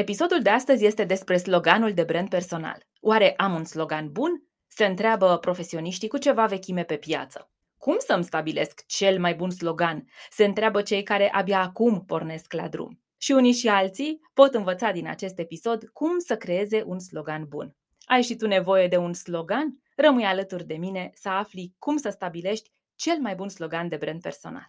Episodul de astăzi este despre sloganul de brand personal. Oare am un slogan bun? Se întreabă profesioniștii cu ceva vechime pe piață. Cum să-mi stabilesc cel mai bun slogan? Se întreabă cei care abia acum pornesc la drum. Și unii și alții pot învăța din acest episod cum să creeze un slogan bun. Ai și tu nevoie de un slogan? Rămâi alături de mine să afli cum să stabilești cel mai bun slogan de brand personal.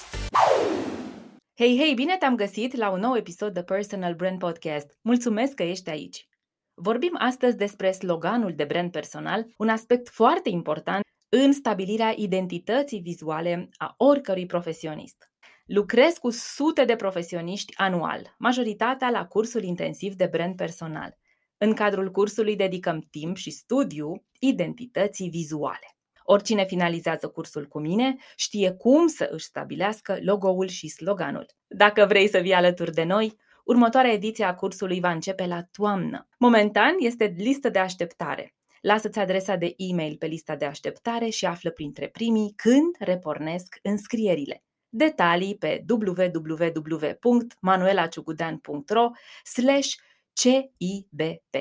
Hei, hei, bine te-am găsit la un nou episod de Personal Brand Podcast. Mulțumesc că ești aici. Vorbim astăzi despre sloganul de brand personal, un aspect foarte important în stabilirea identității vizuale a oricărui profesionist. Lucrez cu sute de profesioniști anual, majoritatea la cursul intensiv de brand personal. În cadrul cursului dedicăm timp și studiu identității vizuale. Oricine finalizează cursul cu mine știe cum să își stabilească logo-ul și sloganul. Dacă vrei să vii alături de noi, următoarea ediție a cursului va începe la toamnă. Momentan este listă de așteptare. Lasă-ți adresa de e-mail pe lista de așteptare și află printre primii când repornesc înscrierile. Detalii pe www.manuelaciugudean.ro slash CIBP.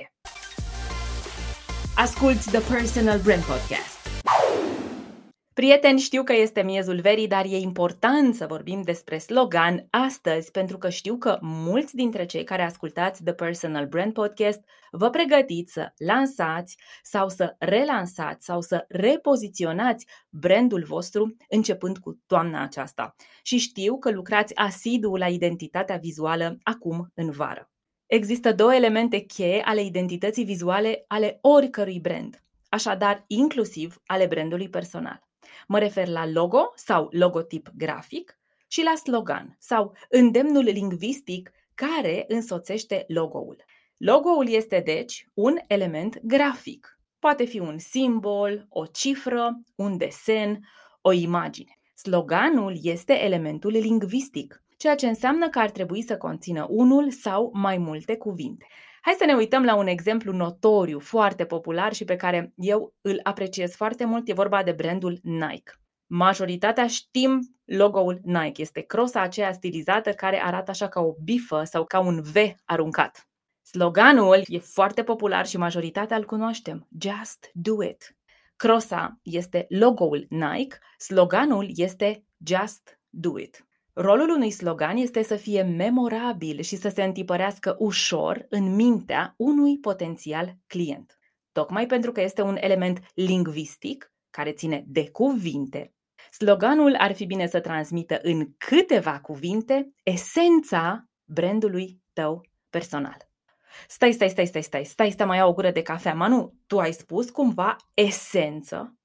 Asculți The Personal Brand Podcast Prieteni, știu că este miezul verii, dar e important să vorbim despre slogan astăzi, pentru că știu că mulți dintre cei care ascultați The Personal Brand Podcast vă pregătiți să lansați sau să relansați sau să repoziționați brandul vostru începând cu toamna aceasta. Și știu că lucrați asidu la identitatea vizuală acum în vară. Există două elemente cheie ale identității vizuale ale oricărui brand, așadar inclusiv ale brandului personal. Mă refer la logo sau logotip grafic și la slogan sau îndemnul lingvistic care însoțește logo-ul. Logo-ul este deci un element grafic. Poate fi un simbol, o cifră, un desen, o imagine. Sloganul este elementul lingvistic, ceea ce înseamnă că ar trebui să conțină unul sau mai multe cuvinte. Hai să ne uităm la un exemplu notoriu, foarte popular și pe care eu îl apreciez foarte mult. E vorba de brandul Nike. Majoritatea știm logo-ul Nike. Este crosa aceea stilizată care arată așa ca o bifă sau ca un V aruncat. Sloganul e foarte popular și majoritatea îl cunoaștem. Just do it. Crosa este logo-ul Nike, sloganul este Just do it. Rolul unui slogan este să fie memorabil și să se întipărească ușor în mintea unui potențial client. Tocmai pentru că este un element lingvistic care ține de cuvinte, sloganul ar fi bine să transmită în câteva cuvinte esența brandului tău personal. Stai, stai, stai, stai, stai, stai, stai, mai iau o gură de cafea. Manu, tu ai spus cumva esență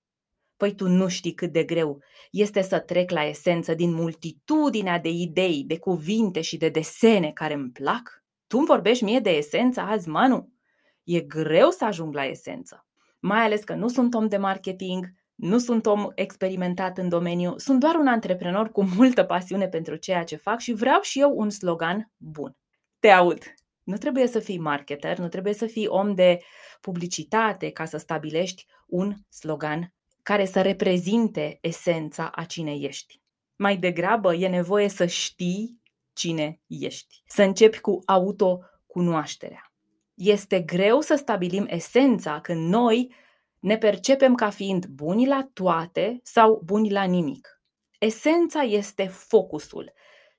Păi tu nu știi cât de greu este să trec la esență din multitudinea de idei, de cuvinte și de desene care îmi plac? Tu îmi vorbești mie de esență azi, Manu? E greu să ajung la esență. Mai ales că nu sunt om de marketing, nu sunt om experimentat în domeniu, sunt doar un antreprenor cu multă pasiune pentru ceea ce fac și vreau și eu un slogan bun. Te aud! Nu trebuie să fii marketer, nu trebuie să fii om de publicitate ca să stabilești un slogan care să reprezinte esența a cine ești. Mai degrabă e nevoie să știi cine ești, să începi cu autocunoașterea. Este greu să stabilim esența când noi ne percepem ca fiind buni la toate sau buni la nimic. Esența este focusul.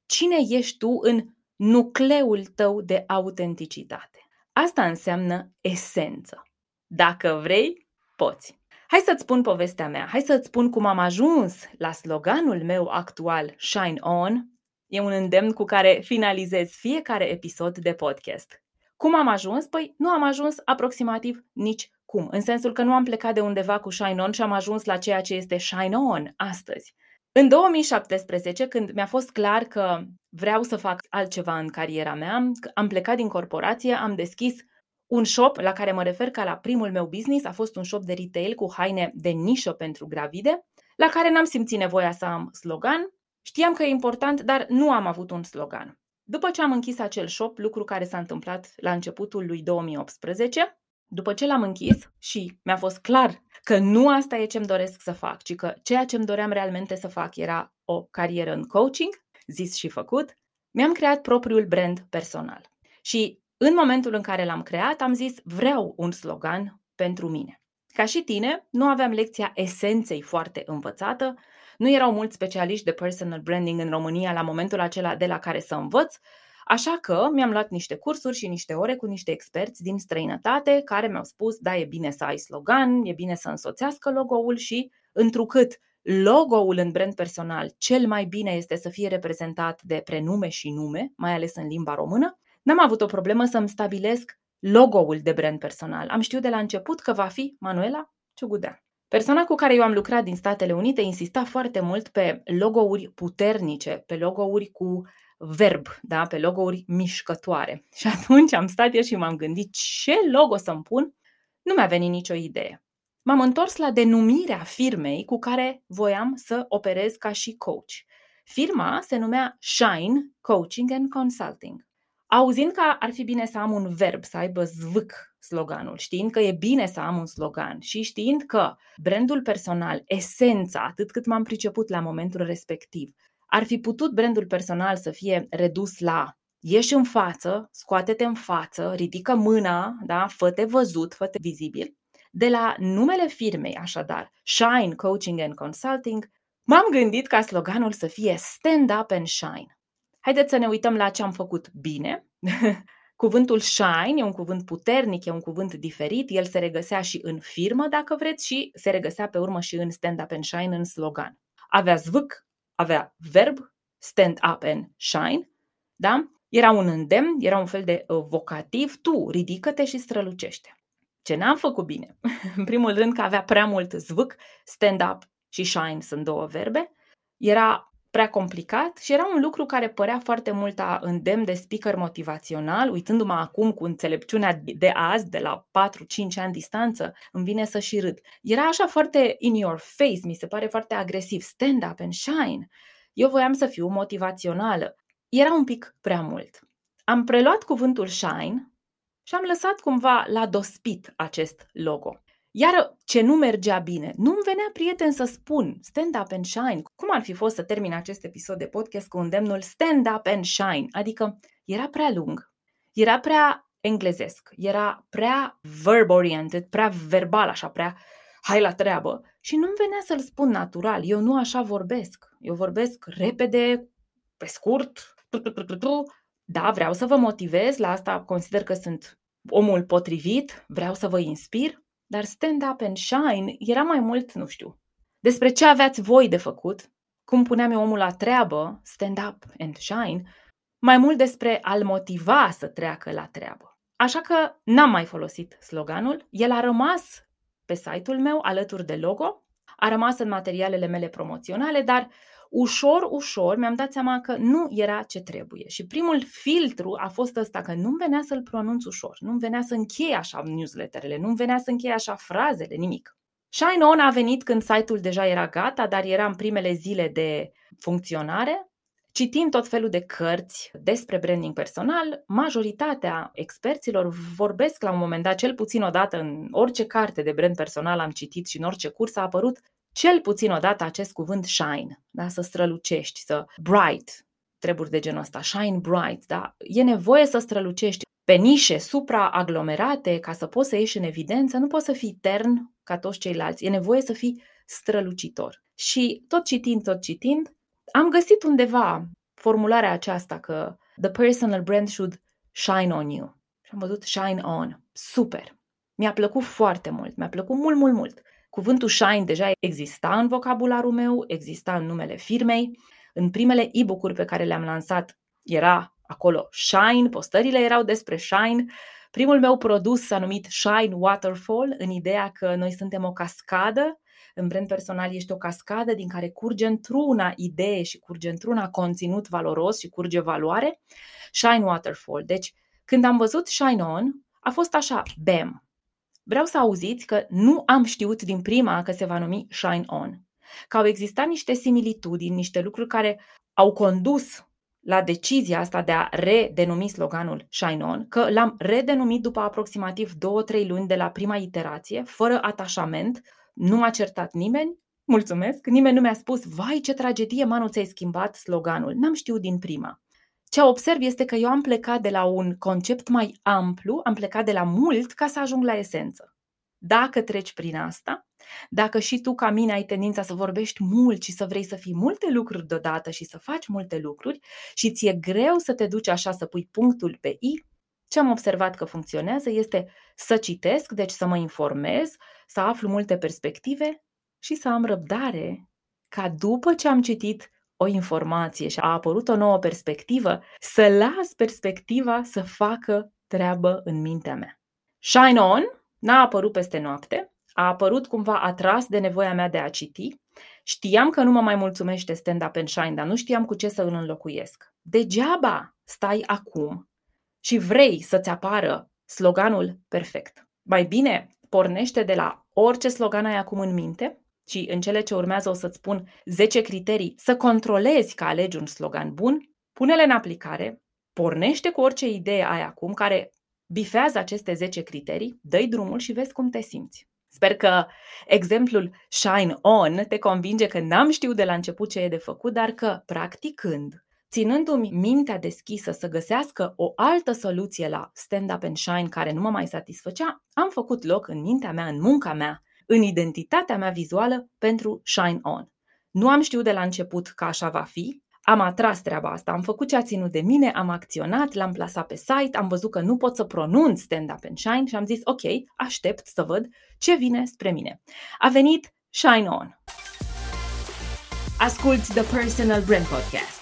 Cine ești tu în nucleul tău de autenticitate? Asta înseamnă esență. Dacă vrei, poți. Hai să-ți spun povestea mea, hai să-ți spun cum am ajuns la sloganul meu actual Shine On. E un îndemn cu care finalizez fiecare episod de podcast. Cum am ajuns? Păi nu am ajuns aproximativ nici cum, în sensul că nu am plecat de undeva cu Shine On și am ajuns la ceea ce este Shine On astăzi. În 2017, când mi-a fost clar că vreau să fac altceva în cariera mea, am plecat din corporație, am deschis un shop la care mă refer ca la primul meu business, a fost un shop de retail cu haine de nișă pentru gravide, la care n-am simțit nevoia să am slogan. Știam că e important, dar nu am avut un slogan. După ce am închis acel shop, lucru care s-a întâmplat la începutul lui 2018, după ce l-am închis și mi-a fost clar că nu asta e ce-mi doresc să fac, ci că ceea ce-mi doream realmente să fac era o carieră în coaching, zis și făcut, mi-am creat propriul brand personal. Și în momentul în care l-am creat, am zis vreau un slogan pentru mine. Ca și tine, nu aveam lecția esenței foarte învățată, nu erau mulți specialiști de personal branding în România la momentul acela de la care să învăț, Așa că mi-am luat niște cursuri și niște ore cu niște experți din străinătate care mi-au spus, da, e bine să ai slogan, e bine să însoțească logo-ul și, întrucât logo-ul în brand personal cel mai bine este să fie reprezentat de prenume și nume, mai ales în limba română, n-am avut o problemă să-mi stabilesc logo-ul de brand personal. Am știut de la început că va fi Manuela Ciugudea. Persoana cu care eu am lucrat din Statele Unite insista foarte mult pe logo-uri puternice, pe logo-uri cu verb, da, pe logo-uri mișcătoare. Și atunci am stat eu și m-am gândit ce logo să-mi pun. Nu mi-a venit nicio idee. M-am întors la denumirea firmei cu care voiam să operez ca și coach. Firma se numea Shine Coaching and Consulting. Auzind că ar fi bine să am un verb, să aibă zvâc sloganul, știind că e bine să am un slogan și știind că brandul personal, esența, atât cât m-am priceput la momentul respectiv, ar fi putut brandul personal să fie redus la ieși în față, scoate-te în față, ridică mâna, da? fă-te văzut, fă-te vizibil. De la numele firmei, așadar, Shine Coaching and Consulting, m-am gândit ca sloganul să fie Stand Up and Shine. Haideți să ne uităm la ce am făcut bine. Cuvântul shine e un cuvânt puternic, e un cuvânt diferit, el se regăsea și în firmă, dacă vreți, și se regăsea pe urmă și în stand up and shine, în slogan. Avea zvâc, avea verb, stand up and shine, da? Era un îndemn, era un fel de uh, vocativ, tu ridică-te și strălucește. Ce n-am făcut bine? În primul rând că avea prea mult zvâc, stand up și shine sunt două verbe, era prea complicat și era un lucru care părea foarte mult a îndemn de speaker motivațional, uitându-mă acum cu înțelepciunea de azi, de la 4-5 ani distanță, îmi vine să și râd. Era așa foarte in your face, mi se pare foarte agresiv, stand up and shine. Eu voiam să fiu motivațională. Era un pic prea mult. Am preluat cuvântul shine și am lăsat cumva la dospit acest logo. Iar ce nu mergea bine, nu-mi venea prieten să spun stand up and shine. Cum ar fi fost să termin acest episod de podcast cu îndemnul stand up and shine? Adică era prea lung, era prea englezesc, era prea verb-oriented, prea verbal, așa, prea hai la treabă și nu-mi venea să-l spun natural. Eu nu așa vorbesc. Eu vorbesc repede, pe scurt, da, vreau să vă motivez, la asta consider că sunt omul potrivit, vreau să vă inspir, dar stand up and shine era mai mult, nu știu, despre ce aveați voi de făcut, cum puneam eu omul la treabă, stand up and shine, mai mult despre a-l motiva să treacă la treabă. Așa că n-am mai folosit sloganul, el a rămas pe site-ul meu alături de logo, a rămas în materialele mele promoționale, dar ușor, ușor mi-am dat seama că nu era ce trebuie. Și primul filtru a fost ăsta, că nu-mi venea să-l pronunț ușor, nu-mi venea să încheie așa newsletterele, nu-mi venea să încheie așa frazele, nimic. Shine On a venit când site-ul deja era gata, dar era în primele zile de funcționare. Citind tot felul de cărți despre branding personal, majoritatea experților vorbesc la un moment dat, cel puțin odată în orice carte de brand personal am citit și în orice curs a apărut cel puțin odată acest cuvânt shine, da? să strălucești, să bright, treburi de genul ăsta, shine bright, da? e nevoie să strălucești pe nișe supraaglomerate ca să poți să ieși în evidență, nu poți să fii tern ca toți ceilalți, e nevoie să fii strălucitor. Și tot citind, tot citind, am găsit undeva formularea aceasta că the personal brand should shine on you. Și am văzut shine on. Super! Mi-a plăcut foarte mult, mi-a plăcut mult, mult, mult. Cuvântul shine deja exista în vocabularul meu, exista în numele firmei. În primele e-book-uri pe care le-am lansat era acolo shine, postările erau despre shine. Primul meu produs s-a numit Shine Waterfall, în ideea că noi suntem o cascadă În brand personal ești o cascadă din care curge într-una idee și curge într-una conținut valoros și curge valoare. Shine Waterfall. Deci, când am văzut Shine On, a fost așa, bam. Vreau să auziți că nu am știut din prima că se va numi Shine On. Că au existat niște similitudini, niște lucruri care au condus la decizia asta de a redenumi sloganul Shine On, că l-am redenumit după aproximativ 2-3 luni de la prima iterație, fără atașament, nu m-a certat nimeni, mulțumesc, nimeni nu mi-a spus, vai ce tragedie, Manu, ți-ai schimbat sloganul, n-am știut din prima. Ce observ este că eu am plecat de la un concept mai amplu, am plecat de la mult ca să ajung la esență. Dacă treci prin asta, dacă și tu ca mine ai tendința să vorbești mult și să vrei să fii multe lucruri deodată și să faci multe lucruri și ți-e greu să te duci așa să pui punctul pe I, ce am observat că funcționează este să citesc, deci să mă informez, să aflu multe perspective și să am răbdare ca după ce am citit o informație și a apărut o nouă perspectivă, să las perspectiva să facă treabă în mintea mea. Shine On n-a apărut peste noapte, a apărut cumva atras de nevoia mea de a citi. Știam că nu mă mai mulțumește stand-up and shine, dar nu știam cu ce să îl înlocuiesc. Degeaba stai acum și vrei să-ți apară sloganul perfect. Mai bine, pornește de la orice slogan ai acum în minte și în cele ce urmează o să-ți spun 10 criterii să controlezi că alegi un slogan bun, pune-le în aplicare, pornește cu orice idee ai acum care bifează aceste 10 criterii, dă drumul și vezi cum te simți. Sper că exemplul Shine On te convinge că n-am știut de la început ce e de făcut, dar că, practicând, ținându-mi mintea deschisă să găsească o altă soluție la stand-up and shine care nu mă mai satisfăcea, am făcut loc în mintea mea, în munca mea, în identitatea mea vizuală pentru Shine On. Nu am știut de la început că așa va fi, am atras treaba asta, am făcut ce a ținut de mine, am acționat, l-am plasat pe site, am văzut că nu pot să pronunț stand-up and shine și am zis, ok, aștept să văd ce vine spre mine. A venit Shine On. Asculți The Personal Brand Podcast.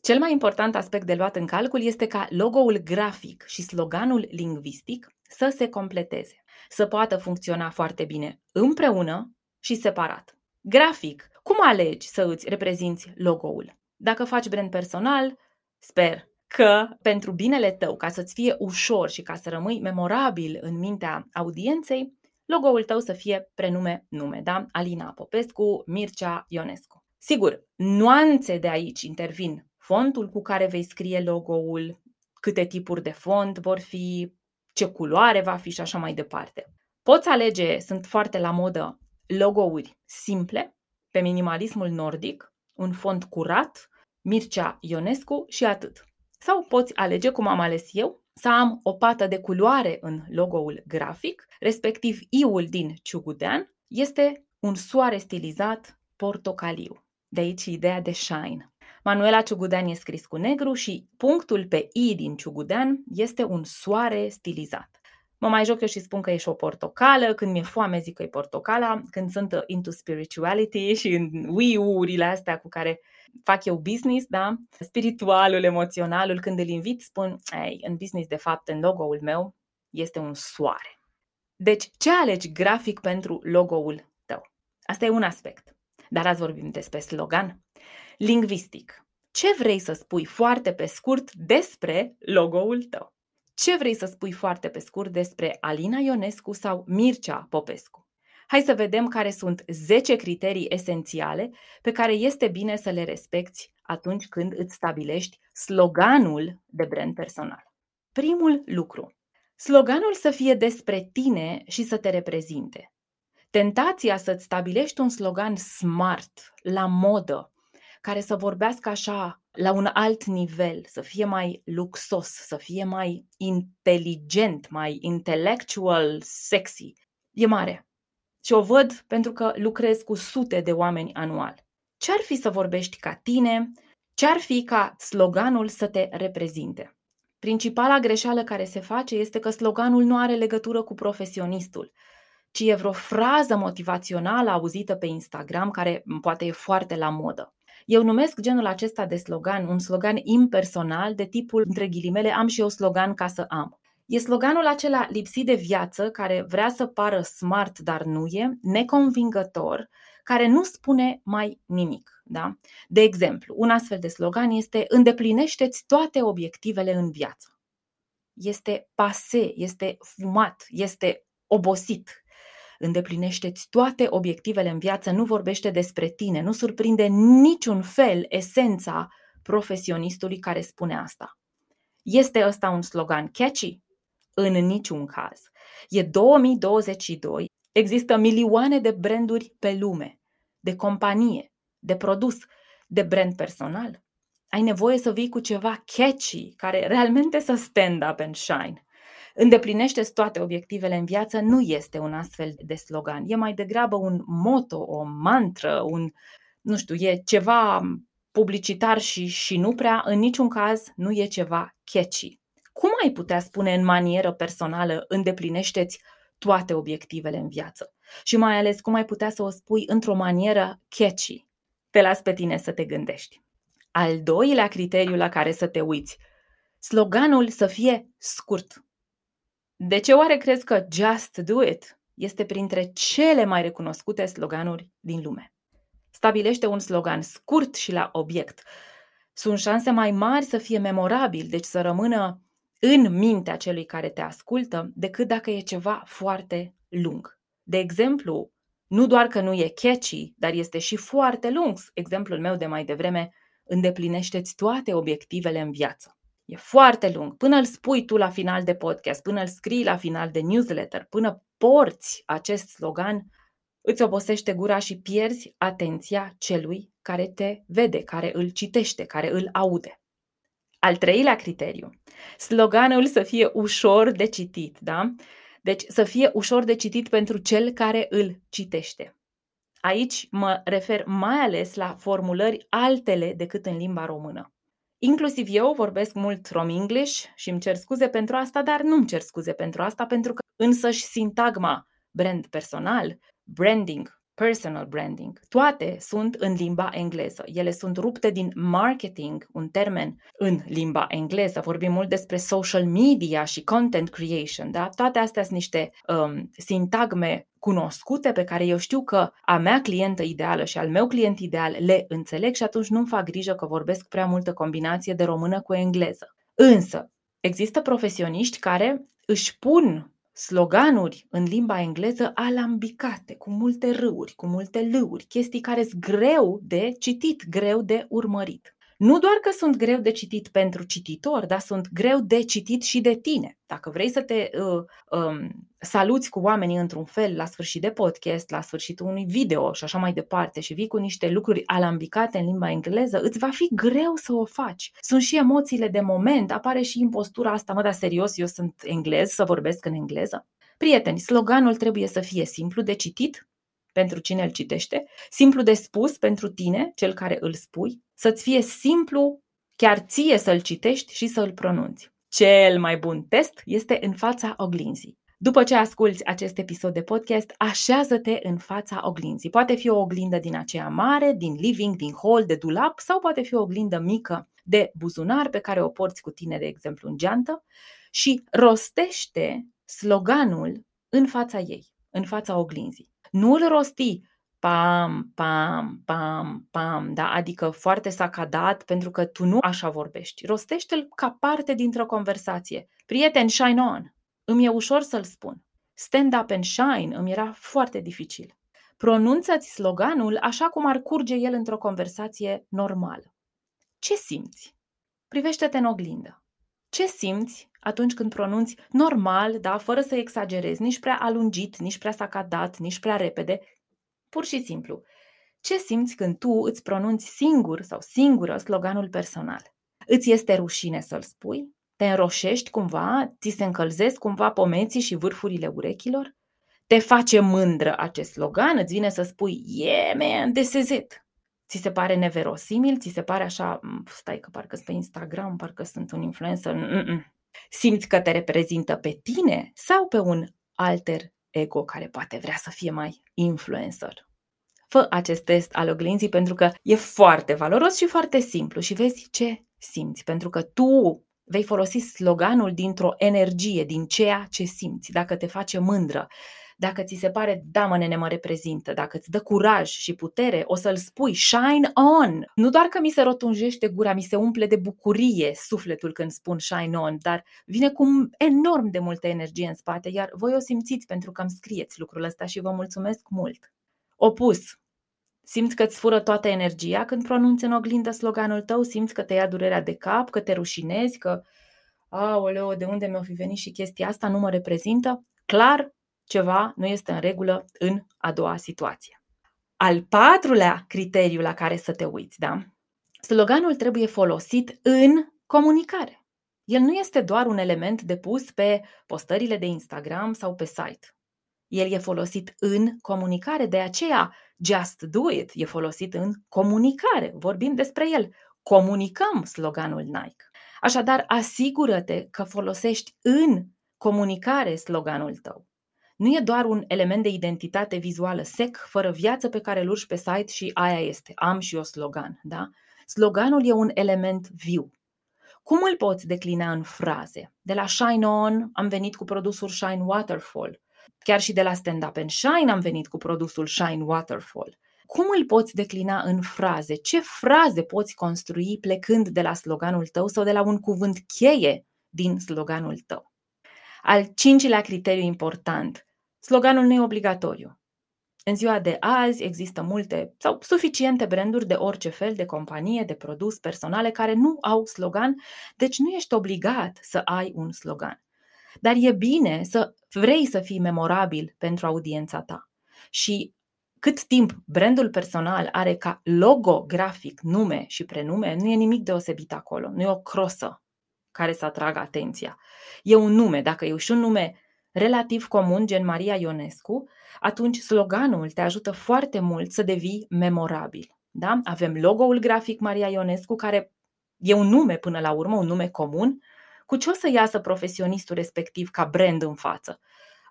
Cel mai important aspect de luat în calcul este ca logo-ul grafic și sloganul lingvistic să se completeze, să poată funcționa foarte bine împreună și separat. Grafic cum alegi să îți reprezinți logo-ul? Dacă faci brand personal, sper că pentru binele tău, ca să-ți fie ușor și ca să rămâi memorabil în mintea audienței, logo-ul tău să fie prenume nume, da? Alina Popescu, Mircea Ionescu. Sigur, nuanțe de aici intervin. Fontul cu care vei scrie logo-ul, câte tipuri de font vor fi, ce culoare va fi și așa mai departe. Poți alege, sunt foarte la modă, logo-uri simple, pe minimalismul nordic, un font curat, Mircea Ionescu și atât. Sau poți alege, cum am ales eu, să am o pată de culoare în logo-ul grafic, respectiv I-ul din Ciugudean este un soare stilizat portocaliu. De aici ideea de shine. Manuela Ciugudean e scris cu negru și punctul pe I din Ciugudean este un soare stilizat. Mă mai joc eu și spun că e și o portocală, când mi-e foame zic că e portocala, când sunt into spirituality și în urile astea cu care fac eu business, da? Spiritualul, emoționalul, când îl invit, spun, ei, în business, de fapt, în logo-ul meu este un soare. Deci, ce alegi grafic pentru logo-ul tău? Asta e un aspect. Dar azi vorbim despre slogan. Lingvistic. Ce vrei să spui foarte pe scurt despre logo-ul tău? Ce vrei să spui foarte pe scurt despre Alina Ionescu sau Mircea Popescu? Hai să vedem care sunt 10 criterii esențiale pe care este bine să le respecti atunci când îți stabilești sloganul de brand personal. Primul lucru. Sloganul să fie despre tine și să te reprezinte. Tentația să-ți stabilești un slogan smart, la modă, care să vorbească așa la un alt nivel, să fie mai luxos, să fie mai inteligent, mai intellectual, sexy, e mare. Și o văd pentru că lucrez cu sute de oameni anual. Ce-ar fi să vorbești ca tine? Ce-ar fi ca sloganul să te reprezinte? Principala greșeală care se face este că sloganul nu are legătură cu profesionistul, ci e vreo frază motivațională auzită pe Instagram care poate e foarte la modă. Eu numesc genul acesta de slogan un slogan impersonal de tipul, între ghilimele, am și eu slogan ca să am. E sloganul acela lipsit de viață, care vrea să pară smart, dar nu e, neconvingător, care nu spune mai nimic. Da? De exemplu, un astfel de slogan este îndeplinește-ți toate obiectivele în viață. Este pase, este fumat, este obosit. Îndeplinește-ți toate obiectivele în viață, nu vorbește despre tine, nu surprinde niciun fel esența profesionistului care spune asta. Este ăsta un slogan catchy? În niciun caz. E 2022, există milioane de branduri pe lume, de companie, de produs, de brand personal. Ai nevoie să vii cu ceva catchy, care realmente să stand up and shine. Îndeplinește toate obiectivele în viață nu este un astfel de slogan. E mai degrabă un moto, o mantră, un, nu știu, e ceva publicitar și, și nu prea, în niciun caz, nu e ceva catchy. Cum ai putea spune în manieră personală îndeplinește-ți toate obiectivele în viață? Și mai ales cum ai putea să o spui într-o manieră catchy? Te las pe tine să te gândești. Al doilea criteriu la care să te uiți, sloganul să fie scurt. De ce oare crezi că Just Do It este printre cele mai recunoscute sloganuri din lume? Stabilește un slogan scurt și la obiect. Sunt șanse mai mari să fie memorabil, deci să rămână în mintea celui care te ascultă, decât dacă e ceva foarte lung. De exemplu, nu doar că nu e catchy, dar este și foarte lung. Exemplul meu de mai devreme, îndeplinește-ți toate obiectivele în viață. E foarte lung. Până îl spui tu la final de podcast, până îl scrii la final de newsletter, până porți acest slogan, îți obosește gura și pierzi atenția celui care te vede, care îl citește, care îl aude. Al treilea criteriu, sloganul să fie ușor de citit, da? Deci să fie ușor de citit pentru cel care îl citește. Aici mă refer mai ales la formulări altele decât în limba română. Inclusiv eu vorbesc mult rom English și îmi cer scuze pentru asta, dar nu îmi cer scuze pentru asta pentru că însăși sintagma brand personal, branding, personal branding. Toate sunt în limba engleză. Ele sunt rupte din marketing, un termen în limba engleză. Vorbim mult despre social media și content creation. Da? Toate astea sunt niște um, sintagme cunoscute pe care eu știu că a mea clientă ideală și al meu client ideal le înțeleg și atunci nu-mi fac grijă că vorbesc prea multă combinație de română cu engleză. Însă, există profesioniști care își pun sloganuri în limba engleză alambicate, cu multe râuri, cu multe lâuri, chestii care sunt greu de citit, greu de urmărit. Nu doar că sunt greu de citit pentru cititor, dar sunt greu de citit și de tine. Dacă vrei să te uh, um, saluți cu oamenii într-un fel la sfârșit de podcast, la sfârșitul unui video și așa mai departe și vii cu niște lucruri alambicate în limba engleză, îți va fi greu să o faci. Sunt și emoțiile de moment, apare și impostura asta, mă, dar serios, eu sunt englez, să vorbesc în engleză. Prieteni, sloganul trebuie să fie simplu de citit, pentru cine îl citește, simplu de spus pentru tine, cel care îl spui, să-ți fie simplu chiar ție să-l citești și să-l pronunți. Cel mai bun test este în fața oglinzii. După ce asculți acest episod de podcast, așează-te în fața oglinzii. Poate fi o oglindă din aceea mare, din living, din hall, de dulap sau poate fi o oglindă mică de buzunar pe care o porți cu tine, de exemplu, în geantă și rostește sloganul în fața ei, în fața oglinzii. Nu îl rosti pam, pam, pam, pam, da? adică foarte sacadat pentru că tu nu așa vorbești. Rostește-l ca parte dintr-o conversație. Prieten, shine on! Îmi e ușor să-l spun. Stand up and shine îmi era foarte dificil. Pronunță-ți sloganul așa cum ar curge el într-o conversație normală. Ce simți? Privește-te în oglindă. Ce simți atunci când pronunți normal, da, fără să exagerezi, nici prea alungit, nici prea sacadat, nici prea repede, pur și simplu. Ce simți când tu îți pronunți singur sau singură sloganul personal? Îți este rușine să-l spui? Te înroșești cumva? Ți se încălzesc cumva pomeții și vârfurile urechilor? Te face mândră acest slogan? Îți vine să spui, yeah man, this is it. Ți se pare neverosimil? Ți se pare așa, stai că parcă sunt pe Instagram, parcă sunt un influencer? Mm-mm. Simți că te reprezintă pe tine sau pe un alter ego care poate vrea să fie mai influencer? Fă acest test al oglinzii pentru că e foarte valoros și foarte simplu și vezi ce simți, pentru că tu vei folosi sloganul dintr-o energie, din ceea ce simți, dacă te face mândră, dacă ți se pare, da mă nene mă reprezintă, dacă îți dă curaj și putere, o să-l spui, shine on! Nu doar că mi se rotunjește gura, mi se umple de bucurie sufletul când spun shine on, dar vine cu enorm de multă energie în spate, iar voi o simțiți pentru că îmi scrieți lucrul ăsta și vă mulțumesc mult. Opus, Simți că îți fură toată energia când pronunți în oglindă sloganul tău? Simți că te ia durerea de cap, că te rușinezi, că aoleo, de unde mi-o fi venit și chestia asta nu mă reprezintă? Clar, ceva nu este în regulă în a doua situație. Al patrulea criteriu la care să te uiți, da? Sloganul trebuie folosit în comunicare. El nu este doar un element depus pe postările de Instagram sau pe site. El e folosit în comunicare, de aceea Just Do It e folosit în comunicare. Vorbim despre el. Comunicăm sloganul Nike. Așadar, asigură-te că folosești în comunicare sloganul tău. Nu e doar un element de identitate vizuală sec, fără viață pe care îl urci pe site și aia este, am și eu slogan. Da? Sloganul e un element viu. Cum îl poți declina în fraze? De la Shine On am venit cu produsul Shine Waterfall. Chiar și de la Stand Up and Shine am venit cu produsul Shine Waterfall. Cum îl poți declina în fraze? Ce fraze poți construi plecând de la sloganul tău sau de la un cuvânt cheie din sloganul tău? Al cincilea criteriu important. Sloganul nu e obligatoriu. În ziua de azi există multe sau suficiente branduri de orice fel de companie, de produs personale care nu au slogan, deci nu ești obligat să ai un slogan. Dar e bine să vrei să fii memorabil pentru audiența ta. Și cât timp brandul personal are ca logo grafic nume și prenume, nu e nimic deosebit acolo. Nu e o crosă care să atragă atenția. E un nume. Dacă e și un nume relativ comun, gen Maria Ionescu, atunci sloganul te ajută foarte mult să devii memorabil. Da? Avem logo-ul grafic Maria Ionescu, care e un nume până la urmă, un nume comun, cu ce o să iasă profesionistul respectiv ca brand în față?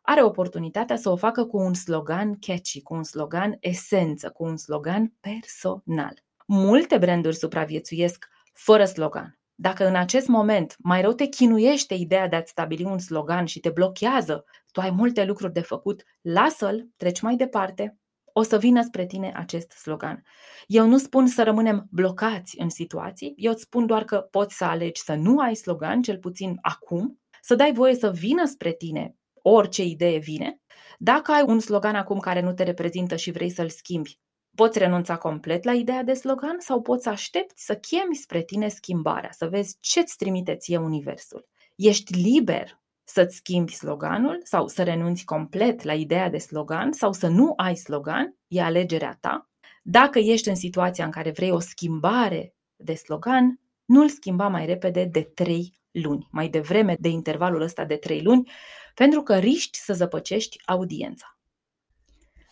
Are oportunitatea să o facă cu un slogan catchy, cu un slogan esență, cu un slogan personal. Multe branduri supraviețuiesc fără slogan. Dacă în acest moment mai rău te chinuiește ideea de a-ți stabili un slogan și te blochează, tu ai multe lucruri de făcut, lasă-l, treci mai departe, o să vină spre tine acest slogan. Eu nu spun să rămânem blocați în situații, eu îți spun doar că poți să alegi să nu ai slogan, cel puțin acum, să dai voie să vină spre tine orice idee vine. Dacă ai un slogan acum care nu te reprezintă și vrei să-l schimbi, poți renunța complet la ideea de slogan sau poți aștepți să chemi spre tine schimbarea, să vezi ce-ți trimite ție universul. Ești liber să-ți schimbi sloganul sau să renunți complet la ideea de slogan sau să nu ai slogan, e alegerea ta. Dacă ești în situația în care vrei o schimbare de slogan, nu-l schimba mai repede de 3 luni, mai devreme de intervalul ăsta de 3 luni, pentru că riști să zăpăcești audiența.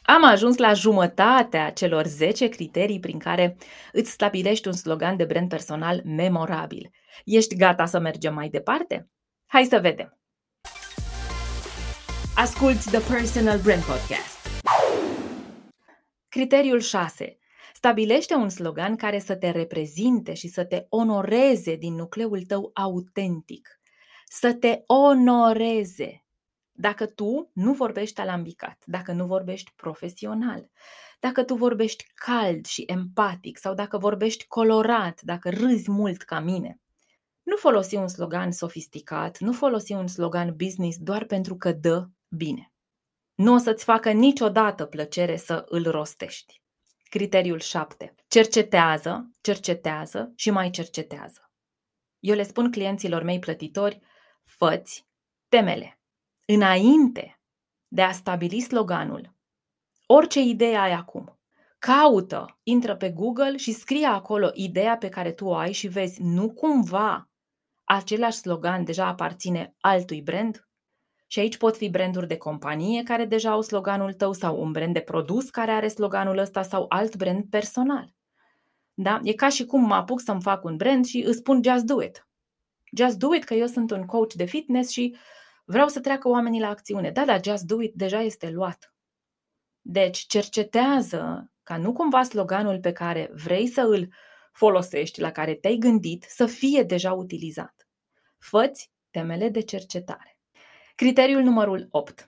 Am ajuns la jumătatea celor 10 criterii prin care îți stabilești un slogan de brand personal memorabil. Ești gata să mergem mai departe? Hai să vedem! Asculți The Personal Brand Podcast. Criteriul 6. Stabilește un slogan care să te reprezinte și să te onoreze din nucleul tău autentic. Să te onoreze. Dacă tu nu vorbești alambicat, dacă nu vorbești profesional, dacă tu vorbești cald și empatic sau dacă vorbești colorat, dacă râzi mult ca mine, nu folosi un slogan sofisticat, nu folosi un slogan business doar pentru că dă bine. Nu o să-ți facă niciodată plăcere să îl rostești. Criteriul 7. Cercetează, cercetează și mai cercetează. Eu le spun clienților mei plătitori, făți temele. Înainte de a stabili sloganul, orice idee ai acum, caută, intră pe Google și scrie acolo ideea pe care tu o ai și vezi nu cumva același slogan deja aparține altui brand? Și aici pot fi branduri de companie care deja au sloganul tău sau un brand de produs care are sloganul ăsta sau alt brand personal. Da? E ca și cum mă apuc să-mi fac un brand și îți spun just do it. Just do it că eu sunt un coach de fitness și vreau să treacă oamenii la acțiune. Da, da, just do it deja este luat. Deci cercetează ca nu cumva sloganul pe care vrei să îl folosești, la care te-ai gândit, să fie deja utilizat. Făți temele de cercetare. Criteriul numărul 8.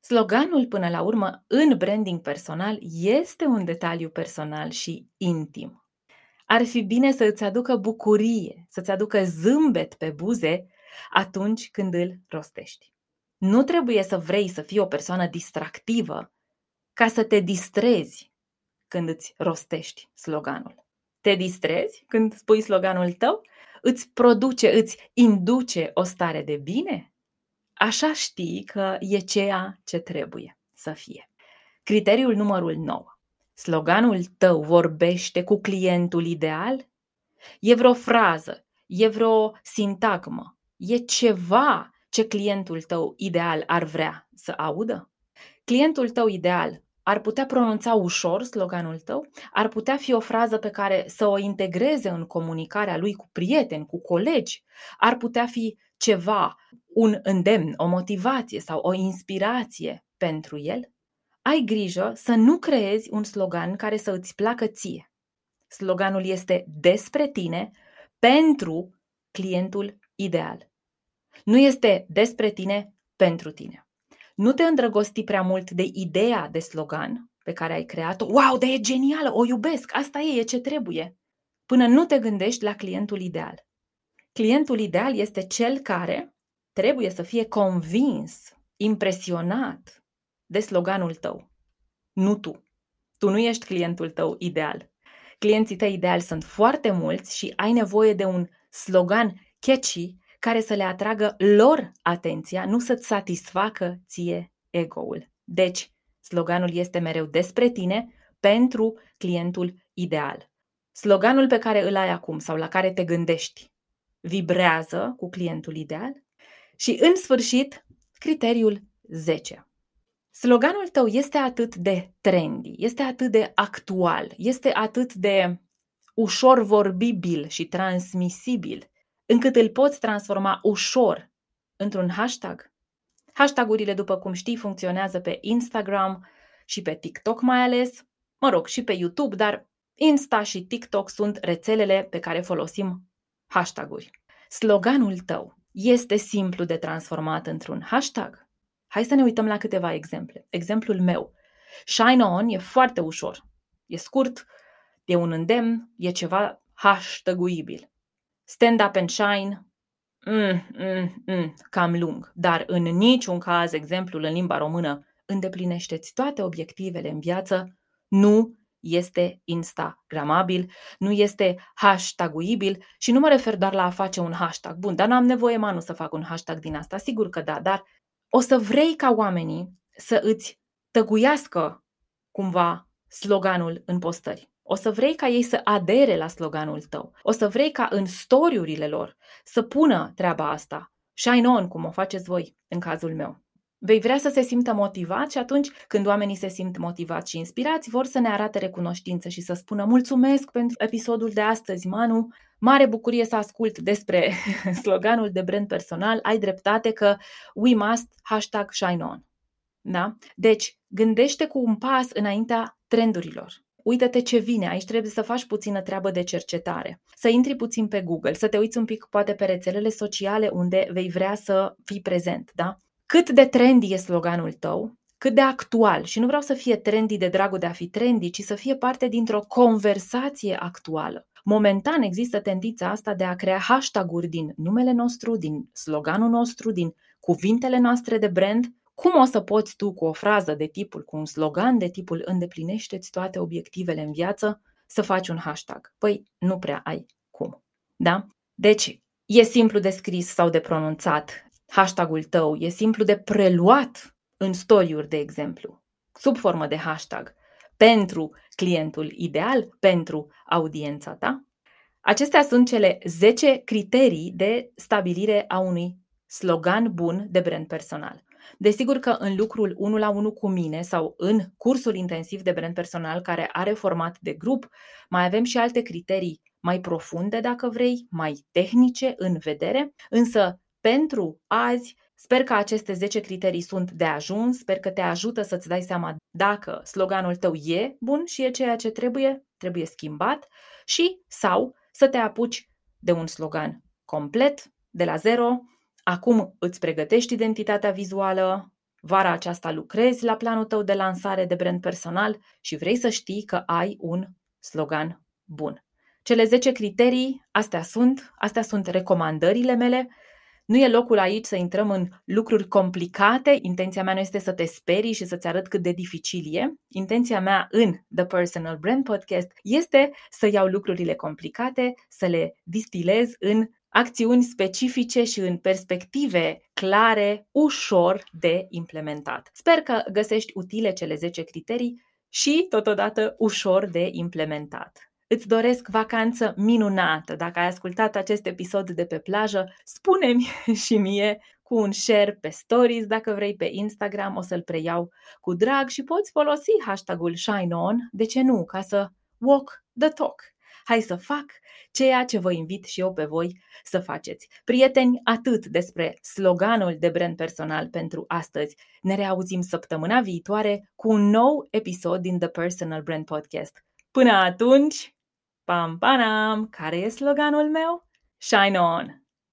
Sloganul, până la urmă, în branding personal este un detaliu personal și intim. Ar fi bine să îți aducă bucurie, să-ți aducă zâmbet pe buze atunci când îl rostești. Nu trebuie să vrei să fii o persoană distractivă ca să te distrezi când îți rostești sloganul. Te distrezi când spui sloganul tău? Îți produce, îți induce o stare de bine? Așa știi că e ceea ce trebuie să fie. Criteriul numărul 9. Sloganul tău vorbește cu clientul ideal? E vreo frază, e vreo sintagmă, e ceva ce clientul tău ideal ar vrea să audă? Clientul tău ideal ar putea pronunța ușor sloganul tău, ar putea fi o frază pe care să o integreze în comunicarea lui cu prieteni, cu colegi, ar putea fi ceva, un îndemn, o motivație sau o inspirație pentru el. Ai grijă să nu creezi un slogan care să îți placă ție. Sloganul este despre tine pentru clientul ideal. Nu este despre tine pentru tine. Nu te îndrăgosti prea mult de ideea de slogan pe care ai creat-o. Wow, de e genială, o iubesc, asta e, e ce trebuie. Până nu te gândești la clientul ideal. Clientul ideal este cel care trebuie să fie convins, impresionat de sloganul tău. Nu tu. Tu nu ești clientul tău ideal. Clienții tăi ideali sunt foarte mulți și ai nevoie de un slogan catchy care să le atragă lor atenția, nu să-ți satisfacă ție ego-ul. Deci, sloganul este mereu despre tine pentru clientul ideal. Sloganul pe care îl ai acum sau la care te gândești vibrează cu clientul ideal? Și, în sfârșit, criteriul 10. Sloganul tău este atât de trendy, este atât de actual, este atât de ușor vorbibil și transmisibil, încât îl poți transforma ușor într-un hashtag. Hashtagurile, după cum știi, funcționează pe Instagram și pe TikTok mai ales, mă rog, și pe YouTube, dar Insta și TikTok sunt rețelele pe care folosim hashtaguri. Sloganul tău este simplu de transformat într-un hashtag? Hai să ne uităm la câteva exemple. Exemplul meu. Shine On e foarte ușor. E scurt, e un îndemn, e ceva hashtaguibil. Stand up and shine, mm, mm, mm, cam lung, dar în niciun caz exemplul în limba română îndeplinește toate obiectivele în viață, nu este instagramabil, nu este hashtaguibil și nu mă refer doar la a face un hashtag. Bun, dar nu am nevoie, Manu, să fac un hashtag din asta. Sigur că da, dar o să vrei ca oamenii să îți tăguiască cumva sloganul în postări. O să vrei ca ei să adere la sloganul tău. O să vrei ca în storiurile lor să pună treaba asta. Shine on, cum o faceți voi în cazul meu. Vei vrea să se simtă motivat și atunci când oamenii se simt motivați și inspirați, vor să ne arate recunoștință și să spună mulțumesc pentru episodul de astăzi, Manu. Mare bucurie să ascult despre sloganul de brand personal. Ai dreptate că we must hashtag shine on. Da? Deci, gândește cu un pas înaintea trendurilor. Uită-te ce vine, aici trebuie să faci puțină treabă de cercetare, să intri puțin pe Google, să te uiți un pic poate pe rețelele sociale unde vei vrea să fii prezent, da? cât de trendy e sloganul tău, cât de actual. Și nu vreau să fie trendy de dragul de a fi trendy, ci să fie parte dintr-o conversație actuală. Momentan există tendința asta de a crea hashtag-uri din numele nostru, din sloganul nostru, din cuvintele noastre de brand. Cum o să poți tu cu o frază de tipul, cu un slogan de tipul îndeplinește-ți toate obiectivele în viață, să faci un hashtag? Păi nu prea ai cum. Da? Deci, e simplu de scris sau de pronunțat, hashtagul tău e simplu de preluat în story de exemplu, sub formă de hashtag, pentru clientul ideal, pentru audiența ta. Acestea sunt cele 10 criterii de stabilire a unui slogan bun de brand personal. Desigur că în lucrul 1 la 1 cu mine sau în cursul intensiv de brand personal care are format de grup, mai avem și alte criterii mai profunde, dacă vrei, mai tehnice în vedere, însă pentru azi. Sper că aceste 10 criterii sunt de ajuns, sper că te ajută să-ți dai seama dacă sloganul tău e bun și e ceea ce trebuie, trebuie schimbat și sau să te apuci de un slogan complet de la zero, acum îți pregătești identitatea vizuală, vara aceasta lucrezi la planul tău de lansare de brand personal și vrei să știi că ai un slogan bun. Cele 10 criterii, astea sunt, astea sunt recomandările mele. Nu e locul aici să intrăm în lucruri complicate. Intenția mea nu este să te sperii și să-ți arăt cât de dificil e. Intenția mea în The Personal Brand Podcast este să iau lucrurile complicate, să le distilez în acțiuni specifice și în perspective clare, ușor de implementat. Sper că găsești utile cele 10 criterii și, totodată, ușor de implementat. Îți doresc vacanță minunată. Dacă ai ascultat acest episod de pe plajă, spune-mi și mie cu un share pe stories dacă vrei pe Instagram, o să-l preiau cu drag și poți folosi hashtagul ShineOn, de ce nu, ca să walk the talk. Hai să fac ceea ce vă invit și eu pe voi să faceți. Prieteni, atât despre sloganul de brand personal pentru astăzi. Ne reauzim săptămâna viitoare cu un nou episod din The Personal Brand Podcast. Până atunci, pam panam, care e sloganul meu? Shine on!